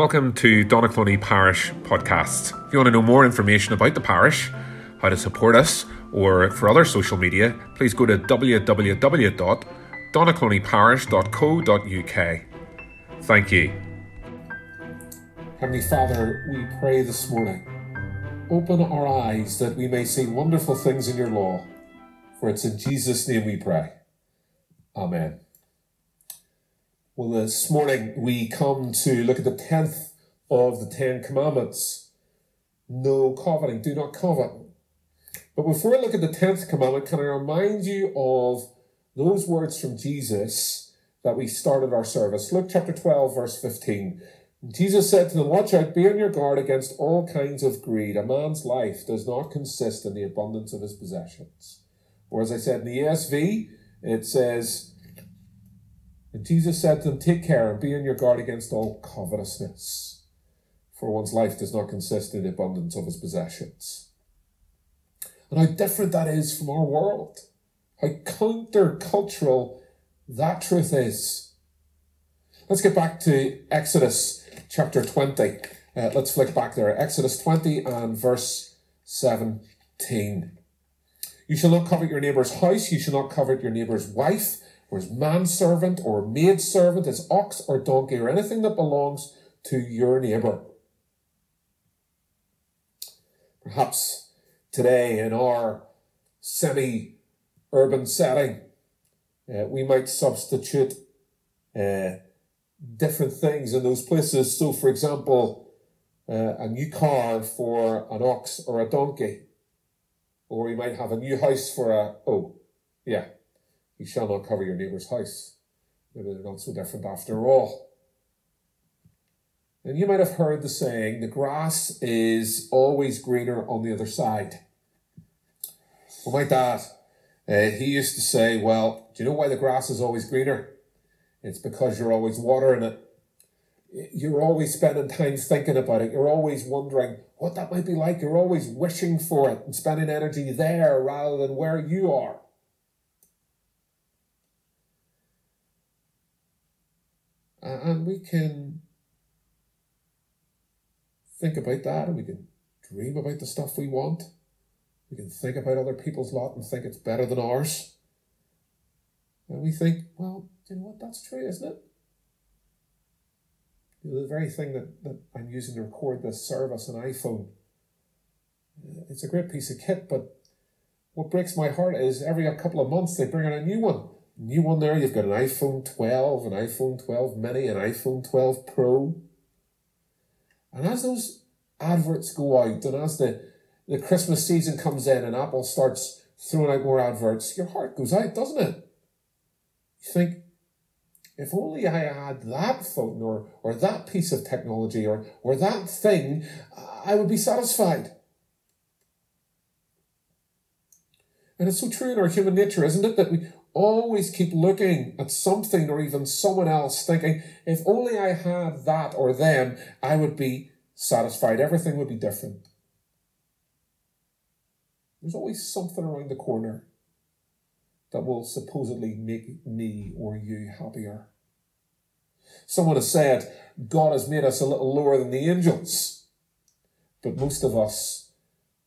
Welcome to Donaghcloney Parish Podcast. If you want to know more information about the parish, how to support us, or for other social media, please go to www.donaghcloneyparish.co.uk. Thank you. Heavenly Father, we pray this morning. Open our eyes that we may see wonderful things in your law. For it's in Jesus' name we pray. Amen. Well, this morning we come to look at the 10th of the Ten Commandments. No coveting, do not covet. But before I look at the 10th commandment, can I remind you of those words from Jesus that we started our service? Luke chapter 12, verse 15. Jesus said to them, Watch out, be on your guard against all kinds of greed. A man's life does not consist in the abundance of his possessions. Or as I said in the ESV, it says, and Jesus said to them, Take care and be on your guard against all covetousness, for one's life does not consist in the abundance of his possessions. And how different that is from our world, how countercultural that truth is. Let's get back to Exodus chapter 20. Uh, let's flick back there. Exodus 20 and verse 17. You shall not covet your neighbor's house, you shall not covet your neighbor's wife his manservant or maidservant, his ox or donkey, or anything that belongs to your neighbour. Perhaps today in our semi urban setting, uh, we might substitute uh, different things in those places. So, for example, uh, a new car for an ox or a donkey, or we might have a new house for a, oh, yeah, you shall not cover your neighbour's house. Maybe they're not so different after all. And you might have heard the saying, the grass is always greener on the other side. Well, my dad, uh, he used to say, well, do you know why the grass is always greener? It's because you're always watering it. You're always spending time thinking about it. You're always wondering what that might be like. You're always wishing for it and spending energy there rather than where you are. Uh, and we can think about that and we can dream about the stuff we want. We can think about other people's lot and think it's better than ours. And we think, well, you know what, that's true, isn't it? You know, the very thing that, that I'm using to record this service, an iPhone, uh, it's a great piece of kit, but what breaks my heart is every couple of months they bring out a new one new one there, you've got an iPhone 12, an iPhone 12 mini, an iPhone 12 Pro. And as those adverts go out and as the, the Christmas season comes in and Apple starts throwing out more adverts, your heart goes out, doesn't it? You think, if only I had that phone or, or that piece of technology or, or that thing, I would be satisfied. And it's so true in our human nature, isn't it? That we always keep looking at something or even someone else, thinking, if only I had that or them, I would be satisfied. Everything would be different. There's always something around the corner that will supposedly make me or you happier. Someone has said, God has made us a little lower than the angels, but most of us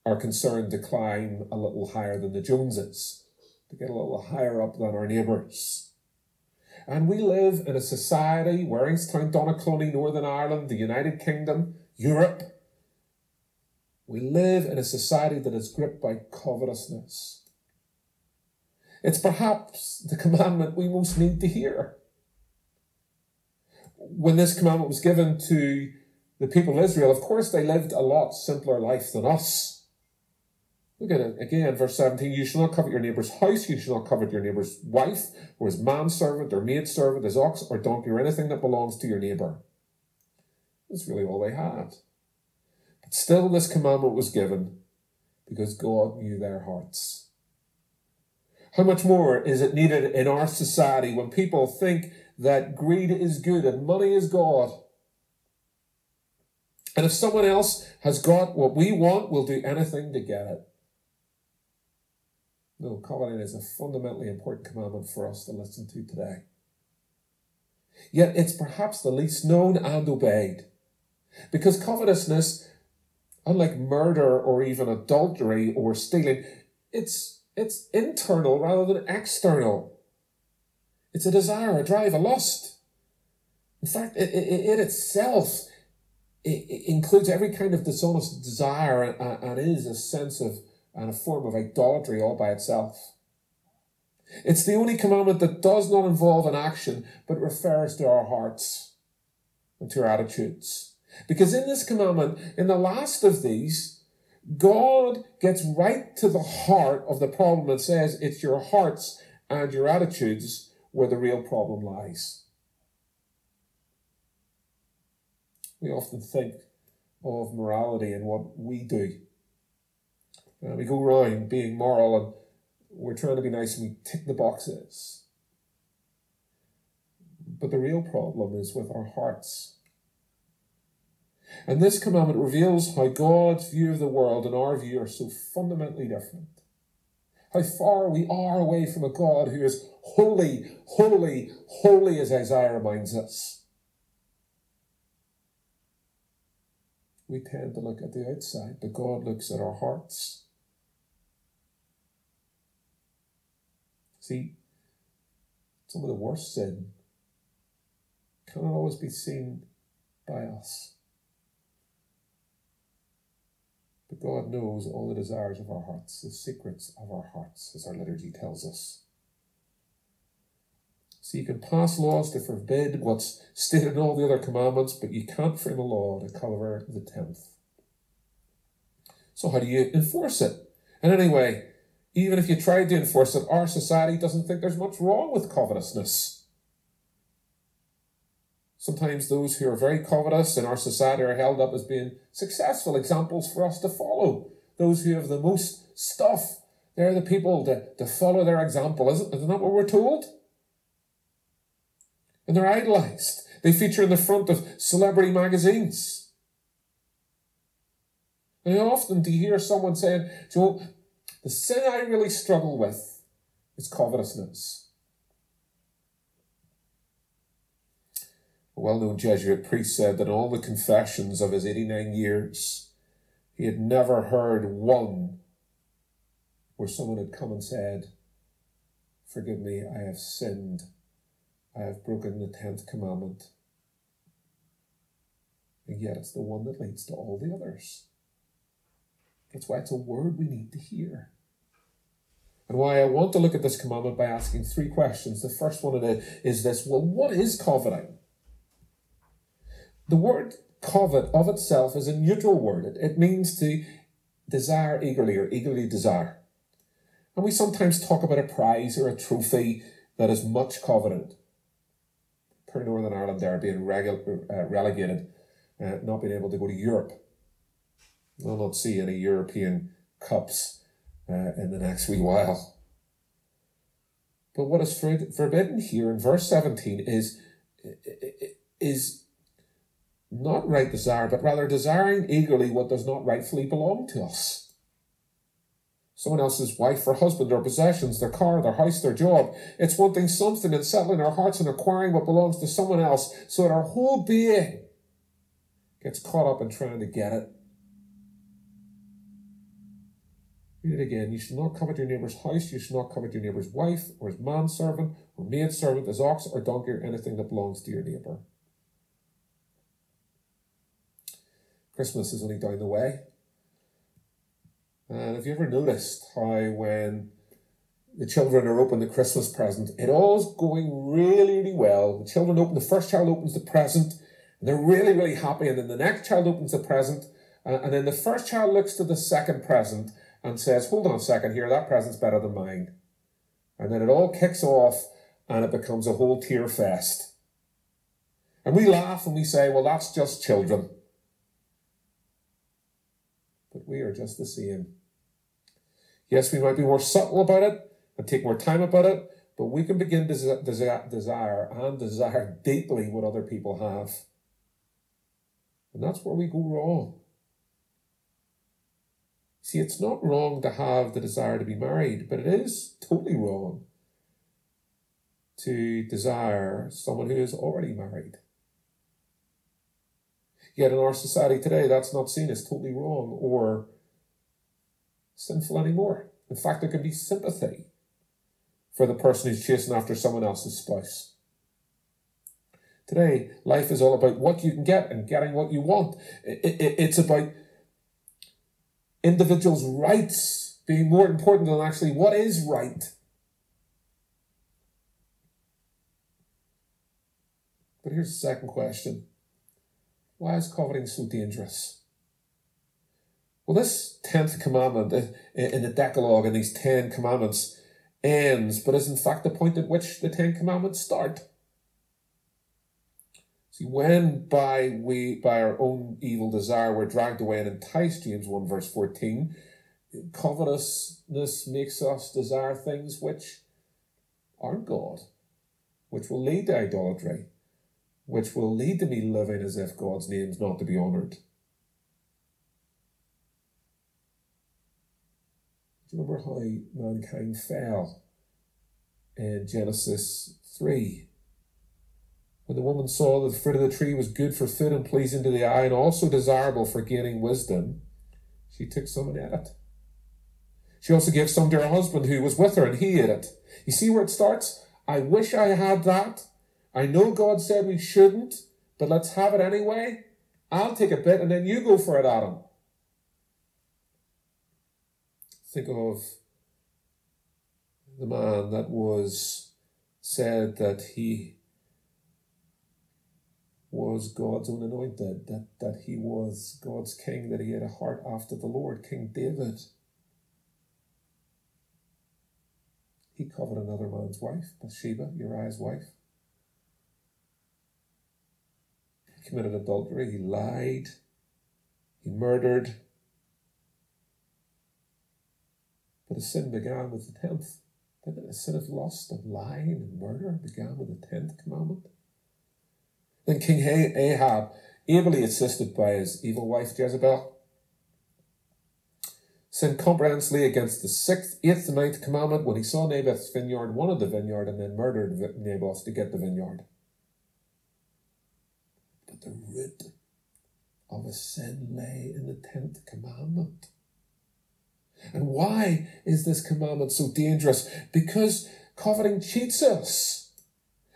are concerned to climb a little higher than the Joneses to get a little higher up than our neighbours. And we live in a society, Warringstown, Donaghcloney, Northern Ireland, the United Kingdom, Europe. We live in a society that is gripped by covetousness. It's perhaps the commandment we most need to hear. When this commandment was given to the people of Israel, of course, they lived a lot simpler life than us. Look at it again, verse 17. You shall not covet your neighbor's house, you shall not covet your neighbor's wife, or his manservant, or maidservant, his ox, or donkey, or anything that belongs to your neighbour. That's really all they had. But still, this commandment was given because God knew their hearts. How much more is it needed in our society when people think that greed is good and money is God? And if someone else has got what we want, we'll do anything to get it. No, covenant is a fundamentally important commandment for us to listen to today. Yet it's perhaps the least known and obeyed. Because covetousness, unlike murder or even adultery or stealing, it's, it's internal rather than external. It's a desire, a drive, a lust. In fact, it, it, it itself it, includes every kind of dishonest desire and, and is a sense of and a form of idolatry all by itself. It's the only commandment that does not involve an action, but refers to our hearts and to our attitudes. Because in this commandment, in the last of these, God gets right to the heart of the problem and says it's your hearts and your attitudes where the real problem lies. We often think of morality and what we do. Uh, we go around being moral and we're trying to be nice and we tick the boxes. But the real problem is with our hearts. And this commandment reveals how God's view of the world and our view are so fundamentally different. How far we are away from a God who is holy, holy, holy, as Isaiah reminds us. We tend to look at the outside, but God looks at our hearts. See, some of the worst sin cannot always be seen by us. But God knows all the desires of our hearts, the secrets of our hearts, as our liturgy tells us. So you can pass laws to forbid what's stated in all the other commandments, but you can't frame a law to cover the tenth. So how do you enforce it? And anyway, even if you tried to enforce it, our society doesn't think there's much wrong with covetousness. Sometimes those who are very covetous in our society are held up as being successful examples for us to follow. Those who have the most stuff, they're the people to, to follow their example. Isn't, isn't that what we're told? And they're idolized. They feature in the front of celebrity magazines. And often do you hear someone saying, Joe, the sin I really struggle with is covetousness. A well known Jesuit priest said that in all the confessions of his 89 years, he had never heard one where someone had come and said, Forgive me, I have sinned. I have broken the tenth commandment. And yet it's the one that leads to all the others. That's why it's a word we need to hear. And why I want to look at this commandment by asking three questions. The first one is this well, what is coveting? The word covet of itself is a neutral word. It, it means to desire eagerly or eagerly desire. And we sometimes talk about a prize or a trophy that is much coveted. Per Northern Ireland, there being regu- uh, relegated, uh, not being able to go to Europe. We'll not see any European cups uh, in the next wee while. But what is forbidden here in verse 17 is, is not right desire, but rather desiring eagerly what does not rightfully belong to us. Someone else's wife or husband or possessions, their car, their house, their job. It's wanting something and settling our hearts and acquiring what belongs to someone else so that our whole being gets caught up in trying to get it. Read it again. You shall not covet your neighbour's house. You shall not covet your neighbour's wife, or his manservant, or maidservant, his ox, or donkey, or anything that belongs to your neighbour. Christmas is only down the way. And have you ever noticed how when the children are opening the Christmas present, it all's going really, really well. The children open, the first child opens the present, and they're really, really happy. And then the next child opens the present, uh, and then the first child looks to the second present, and says, hold on a second here, that present's better than mine. And then it all kicks off and it becomes a whole tear fest. And we laugh and we say, well, that's just children. But we are just the same. Yes, we might be more subtle about it and take more time about it, but we can begin to desi- desire and desire deeply what other people have. And that's where we go wrong. See, it's not wrong to have the desire to be married, but it is totally wrong to desire someone who is already married. Yet in our society today, that's not seen as totally wrong or sinful anymore. In fact, there can be sympathy for the person who's chasing after someone else's spouse. Today, life is all about what you can get and getting what you want. It's about individuals' rights being more important than actually what is right. But here's the second question Why is coveting so dangerous? Well, this 10th commandment in the Decalogue and these 10 commandments ends, but is in fact the point at which the Ten Commandments start. See, when by we by our own evil desire we're dragged away and enticed, James 1 verse 14, covetousness makes us desire things which aren't God, which will lead to idolatry, which will lead to me living as if God's name's not to be honoured. Do you remember how mankind fell in Genesis 3? When the woman saw that the fruit of the tree was good for food and pleasing to the eye and also desirable for gaining wisdom, she took some and ate it. She also gave some to her husband who was with her and he ate it. You see where it starts? I wish I had that. I know God said we shouldn't, but let's have it anyway. I'll take a bit and then you go for it, Adam. think of the man that was said that he was God's own anointed, that, that he was God's king, that he had a heart after the Lord, King David. He covered another man's wife, Bathsheba, Uriah's wife. He committed adultery, he lied, he murdered, But the sin began with the tenth. The sin of lust and lying and murder began with the tenth commandment. Then King Ahab, ably assisted by his evil wife Jezebel, sinned comprehensively against the sixth, eighth, and ninth commandment when he saw Naboth's vineyard, wanted the vineyard, and then murdered Naboth to get the vineyard. But the root of his sin lay in the tenth commandment. And why is this commandment so dangerous? Because coveting cheats us.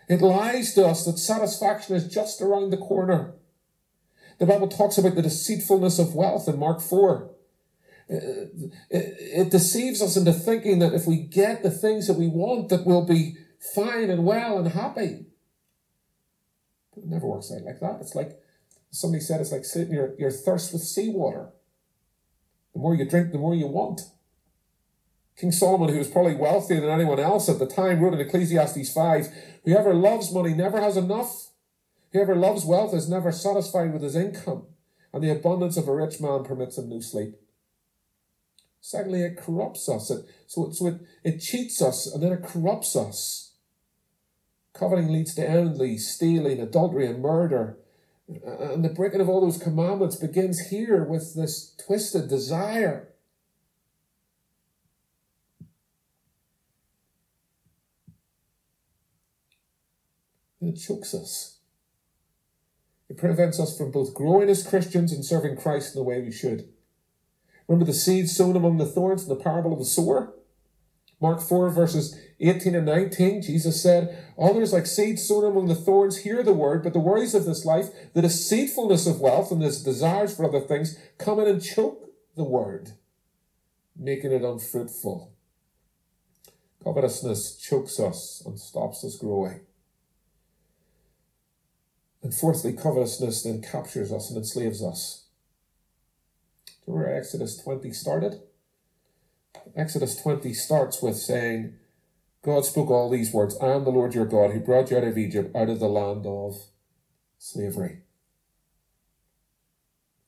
It lies to us that satisfaction is just around the corner. The Bible talks about the deceitfulness of wealth in Mark 4. It deceives us into thinking that if we get the things that we want, that we'll be fine and well and happy. But it never works out like that. It's like somebody said, it's like sitting your, your thirst with seawater. The more you drink, the more you want. King Solomon, who was probably wealthier than anyone else at the time, wrote in Ecclesiastes 5 Whoever loves money never has enough. Whoever loves wealth is never satisfied with his income, and the abundance of a rich man permits him no sleep. Secondly, it corrupts us. It, so it, so it, it cheats us and then it corrupts us. Coveting leads to envy, stealing, adultery, and murder. And the breaking of all those commandments begins here with this twisted desire. And it chokes us. It prevents us from both growing as Christians and serving Christ in the way we should. Remember the seed sown among the thorns in the parable of the sower? Mark 4, verses 18 and 19, Jesus said, Others, like seeds sown among the thorns, hear the word, but the worries of this life, the deceitfulness of wealth, and this desires for other things come in and choke the word, making it unfruitful. Covetousness chokes us and stops us growing. And fourthly, covetousness then captures us and enslaves us. Do you remember Exodus 20 started? Exodus 20 starts with saying, God spoke all these words I am the Lord your God who brought you out of Egypt, out of the land of slavery.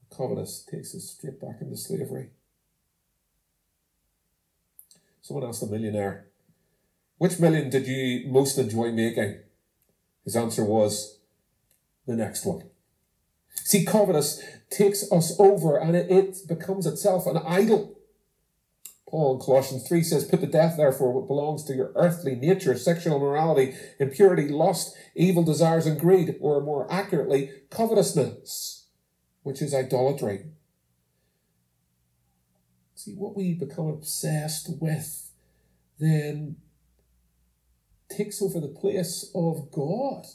Covetous takes us straight back into slavery. Someone asked a millionaire, Which million did you most enjoy making? His answer was, The next one. See, covetous takes us over and it, it becomes itself an idol. Paul in Colossians 3 says, Put to death, therefore, what belongs to your earthly nature, sexual morality, impurity, lust, evil desires, and greed, or more accurately, covetousness. which is idolatry. See, what we become obsessed with then takes over the place of God.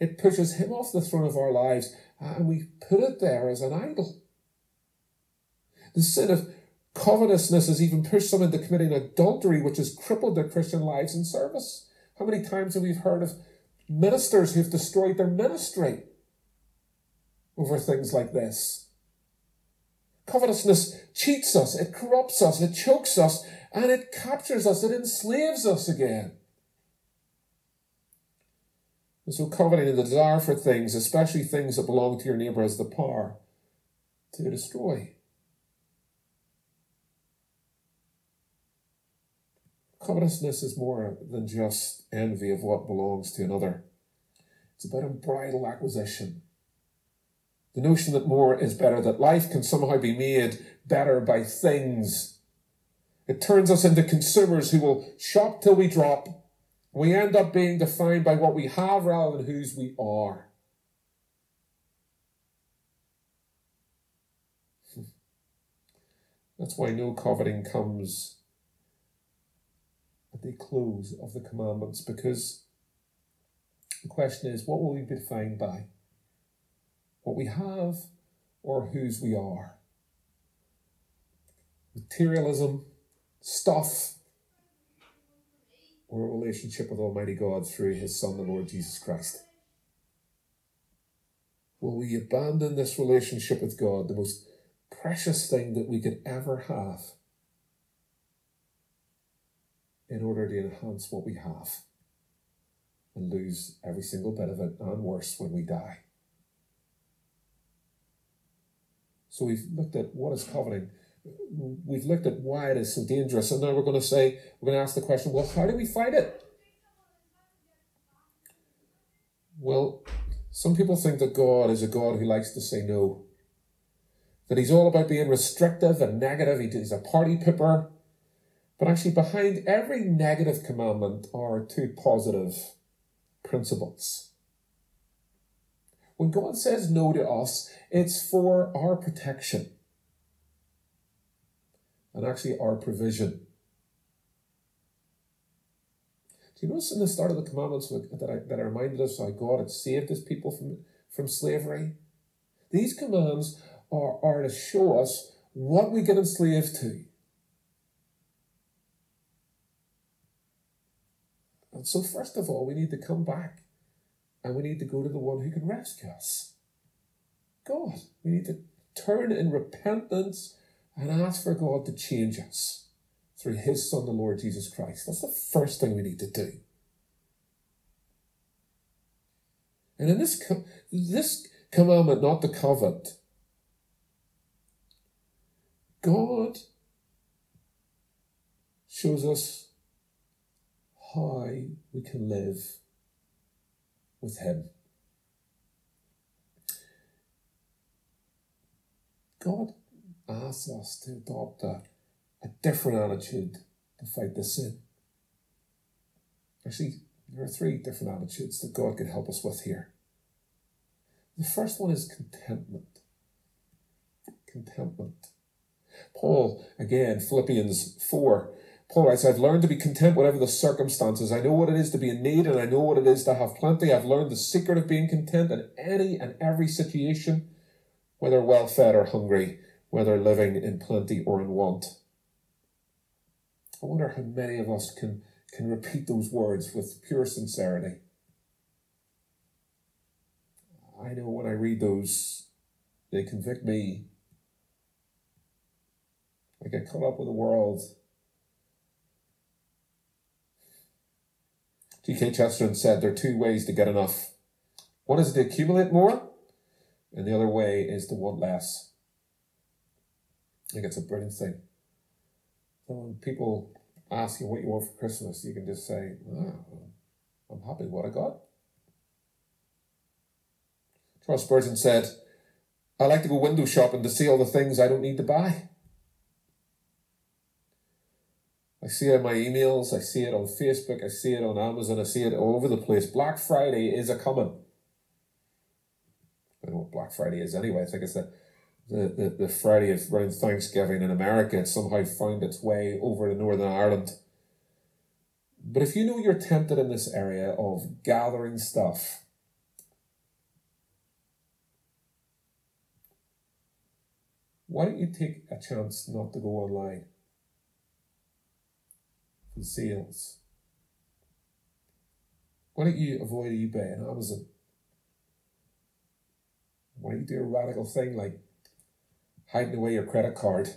It pushes Him off the throne of our lives, and we put it there as an idol. The sin of covetousness has even pushed some into committing adultery, which has crippled their Christian lives and service. How many times have we heard of ministers who've destroyed their ministry over things like this? Covetousness cheats us, it corrupts us, it chokes us, and it captures us, it enslaves us again. So, coveting the desire for things, especially things that belong to your neighbour, has the power to destroy. Covetousness is more than just envy of what belongs to another. It's about unbridled acquisition. The notion that more is better, that life can somehow be made better by things. It turns us into consumers who will shop till we drop. We end up being defined by what we have rather than whose we are. That's why no coveting comes at the close of the commandments because the question is what will we be defined by? What we have or whose we are? Materialism, stuff, or a relationship with Almighty God through His Son, the Lord Jesus Christ? Will we abandon this relationship with God, the most precious thing that we could ever have? in order to enhance what we have and lose every single bit of it and worse when we die. So we've looked at what is coveting. We've looked at why it is so dangerous. And now we're going to say, we're going to ask the question, well, how do we fight it? Well, some people think that God is a God who likes to say no. That he's all about being restrictive and negative. He's a party pooper. But actually, behind every negative commandment are two positive principles. When God says no to us, it's for our protection and actually our provision. Do you notice in the start of the commandments that I, that I reminded us how God had saved his people from, from slavery? These commands are, are to show us what we get enslaved to And so, first of all, we need to come back and we need to go to the one who can rescue us God. We need to turn in repentance and ask for God to change us through his Son, the Lord Jesus Christ. That's the first thing we need to do. And in this, this commandment not the covet, God shows us how we can live with Him. God asks us to adopt a, a different attitude to fight the sin. Actually, there are three different attitudes that God can help us with here. The first one is contentment. Contentment. Paul, again, Philippians 4, Paul writes, I've learned to be content whatever the circumstances. I know what it is to be in need and I know what it is to have plenty. I've learned the secret of being content in any and every situation, whether well fed or hungry, whether living in plenty or in want. I wonder how many of us can, can repeat those words with pure sincerity. I know when I read those, they convict me. I get caught up with the world G.K. Chesterton said there are two ways to get enough. One is to accumulate more, and the other way is to want less. I think it's a brilliant thing. So when people ask you what you want for Christmas, you can just say, oh, I'm happy with what I got. Charles Spurgeon said, I like to go window shopping to see all the things I don't need to buy. I see it in my emails, I see it on Facebook, I see it on Amazon, I see it all over the place. Black Friday is a coming. I don't know what Black Friday is anyway. I think it's the the, the, the Friday of around Thanksgiving in America. It somehow found its way over to Northern Ireland. But if you know you're tempted in this area of gathering stuff, why don't you take a chance not to go online for sales? Why don't you avoid eBay and Amazon? Why don't you do a radical thing like hiding away your credit card?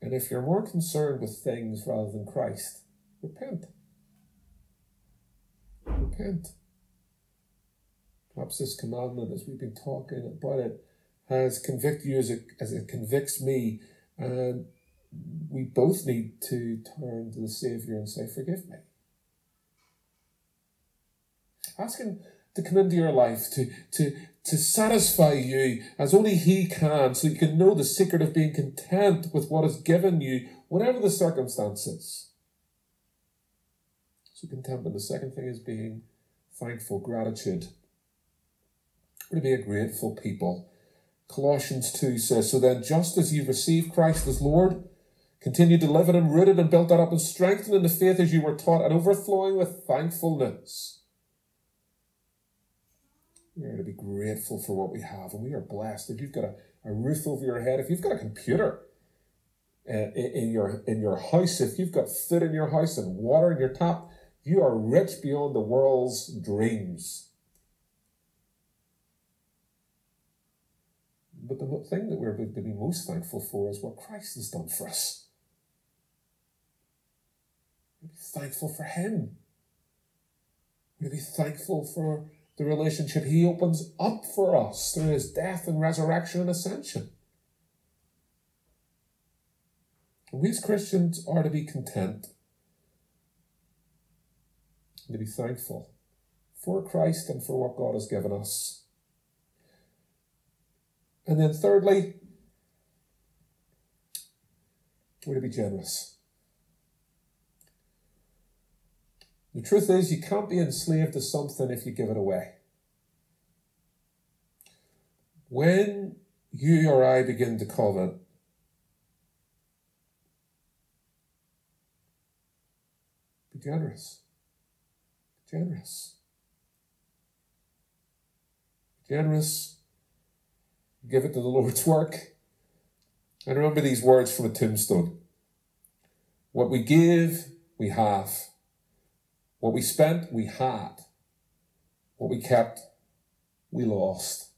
And if you're more concerned with things rather than Christ, repent. Repent. Perhaps this commandment, as we've been talking about it, has convicted you as it, as it convicts me. And we both need to turn to the Savior and say, Forgive me. Ask Him to come into your life, to, to, to satisfy you as only He can, so you can know the secret of being content with what is given you, whatever the circumstances. So, contentment. The second thing is being thankful, gratitude. We're to be a grateful people. Colossians 2 says, So then, just as you've received Christ as Lord, continue to live in Him, rooted and built that up and strengthened in the faith as you were taught, and overflowing with thankfulness. We are to be grateful for what we have, and we are blessed. If you've got a, a roof over your head, if you've got a computer uh, in, in your in your house, if you've got food in your house and water in your tap, you are rich beyond the world's dreams. But the thing that we're to be most thankful for is what Christ has done for us. We're thankful for Him. We're be thankful for the relationship He opens up for us through His death and resurrection and ascension. we as Christians are to be content and to be thankful for Christ and for what God has given us. And then, thirdly, we're to be generous. The truth is, you can't be enslaved to something if you give it away. When you or I begin to covet, be generous. Be generous. Be generous give it to the Lord's work. And remember these words from a tombstone. What we give, we have. What we spent, we had. What we kept, we lost.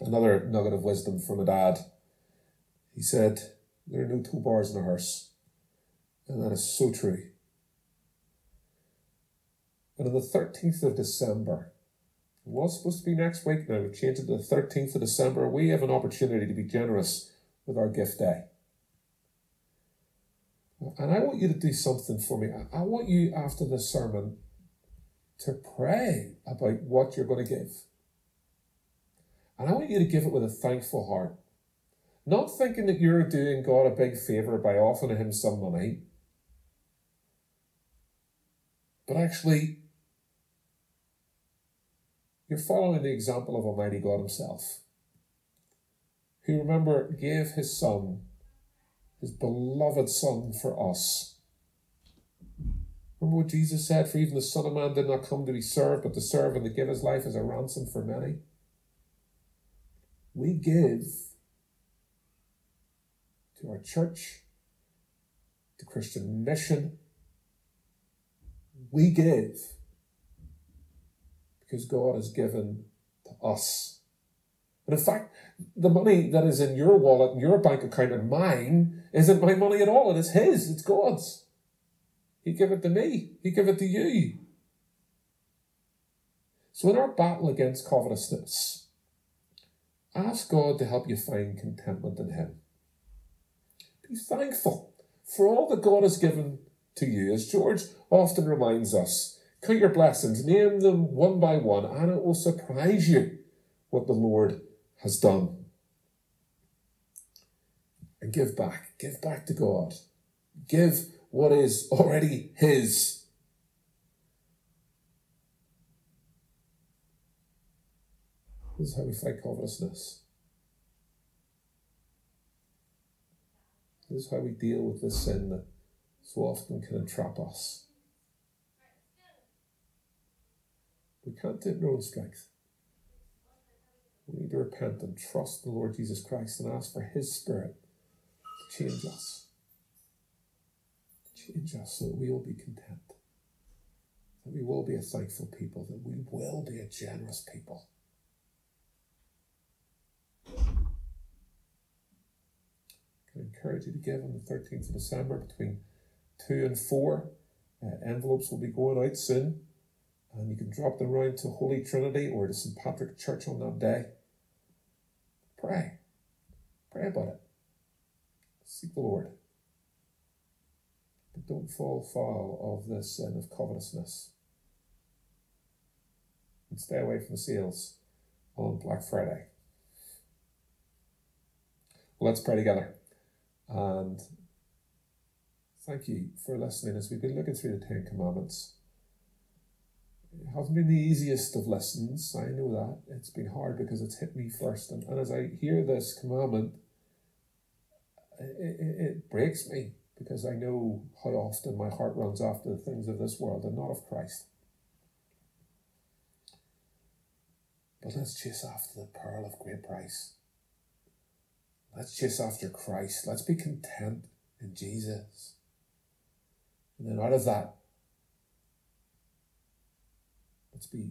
Another nugget of wisdom from a dad. He said, There are no two bars in a hearse. And that is so true. And on the 13th of December, it was supposed to be next week now. We've changed it to the 13th of December. We have an opportunity to be generous with our gift day. And I want you to do something for me. I want you, after the sermon, to pray about what you're going to give. And I want you to give it with a thankful heart. Not thinking that you're doing God a big favour by offering Him some money, but actually you're following the example of Almighty God Himself, who, remember, gave His Son, His beloved Son, for us. Remember what Jesus said? For even the Son of Man did not come to be served, but to serve and to give His life as a ransom for many. We give to our church, to Christian mission. We give because God has given to us. And in fact, the money that is in your wallet and your bank account and mine isn't my money at all. It is His. It's God's. He gave it to me. He gave it to you. So in our battle against covetousness, ask God to help you find contentment in Him. Be thankful for all that God has given to you. As George often reminds us, Count your blessings, name them one by one, and it will surprise you what the Lord has done. And give back. Give back to God. Give what is already His. This is how we fight covetousness. This is how we deal with this sin that so often can entrap us. We can't do it in our own strength. Repent and trust the Lord Jesus Christ and ask for His Spirit to change us. Change us so that we will be content. That we will be a thankful people. That we will be a generous people. I encourage you to give on the 13th of December between 2 and 4. Uh, envelopes will be going out soon. And you can drop them around to Holy Trinity or to St. Patrick Church on that day. Pray. Pray about it. Seek the Lord. But don't fall foul of this sin of covetousness. And stay away from the sales on Black Friday. Well, let's pray together. And thank you for listening as we've been looking through the Ten Commandments. It hasn't been the easiest of lessons, I know that. It's been hard because it's hit me first. And, and as I hear this commandment, it, it, it breaks me because I know how often my heart runs after the things of this world and not of Christ. But let's chase after the pearl of great price. Let's chase after Christ. Let's be content in Jesus. And then out of that, let's be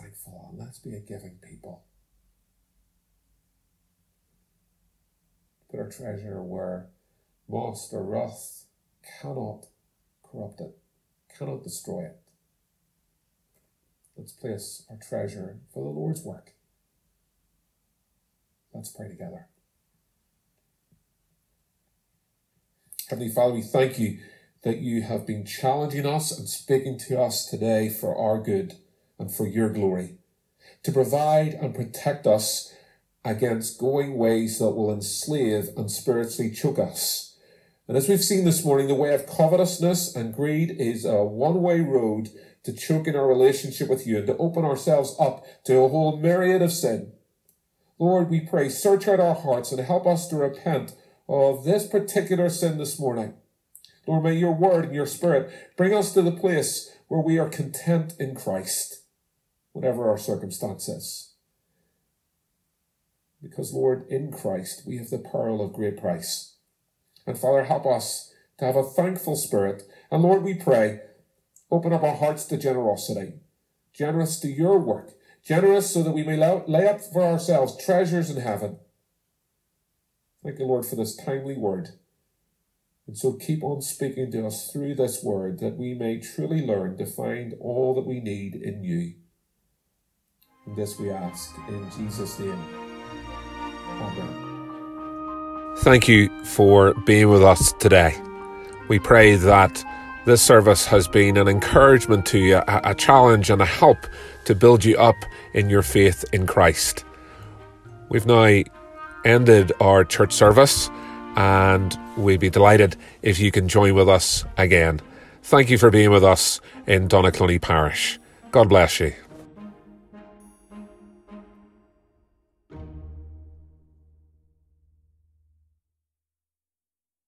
thankful and let's be a giving people. Put our treasure where moss or rust cannot corrupt it, cannot destroy it. Let's place our treasure for the Lord's work. Let's pray together. Heavenly Father, we thank you that you have been challenging us and speaking to us today for our good and for your glory, to provide and protect us against going ways that will enslave and spiritually choke us. And as we've seen this morning, the way of covetousness and greed is a one way road to choke in our relationship with you and to open ourselves up to a whole myriad of sin. Lord, we pray, search out our hearts and help us to repent of this particular sin this morning. Lord, may your word and your spirit bring us to the place where we are content in Christ, whatever our circumstances. Because, Lord, in Christ we have the pearl of great price. And Father, help us to have a thankful spirit. And Lord, we pray, open up our hearts to generosity, generous to your work, generous so that we may lay up for ourselves treasures in heaven Thank you, Lord, for this timely word. And so keep on speaking to us through this word that we may truly learn to find all that we need in you. This we ask in Jesus' name. Amen. Thank you for being with us today. We pray that this service has been an encouragement to you, a, challenge and a help to build you up in your faith in Christ. We've now ended our church service, and we'd be delighted if you can join with us again. Thank you for being with us in Donaghcloney Parish. God bless you.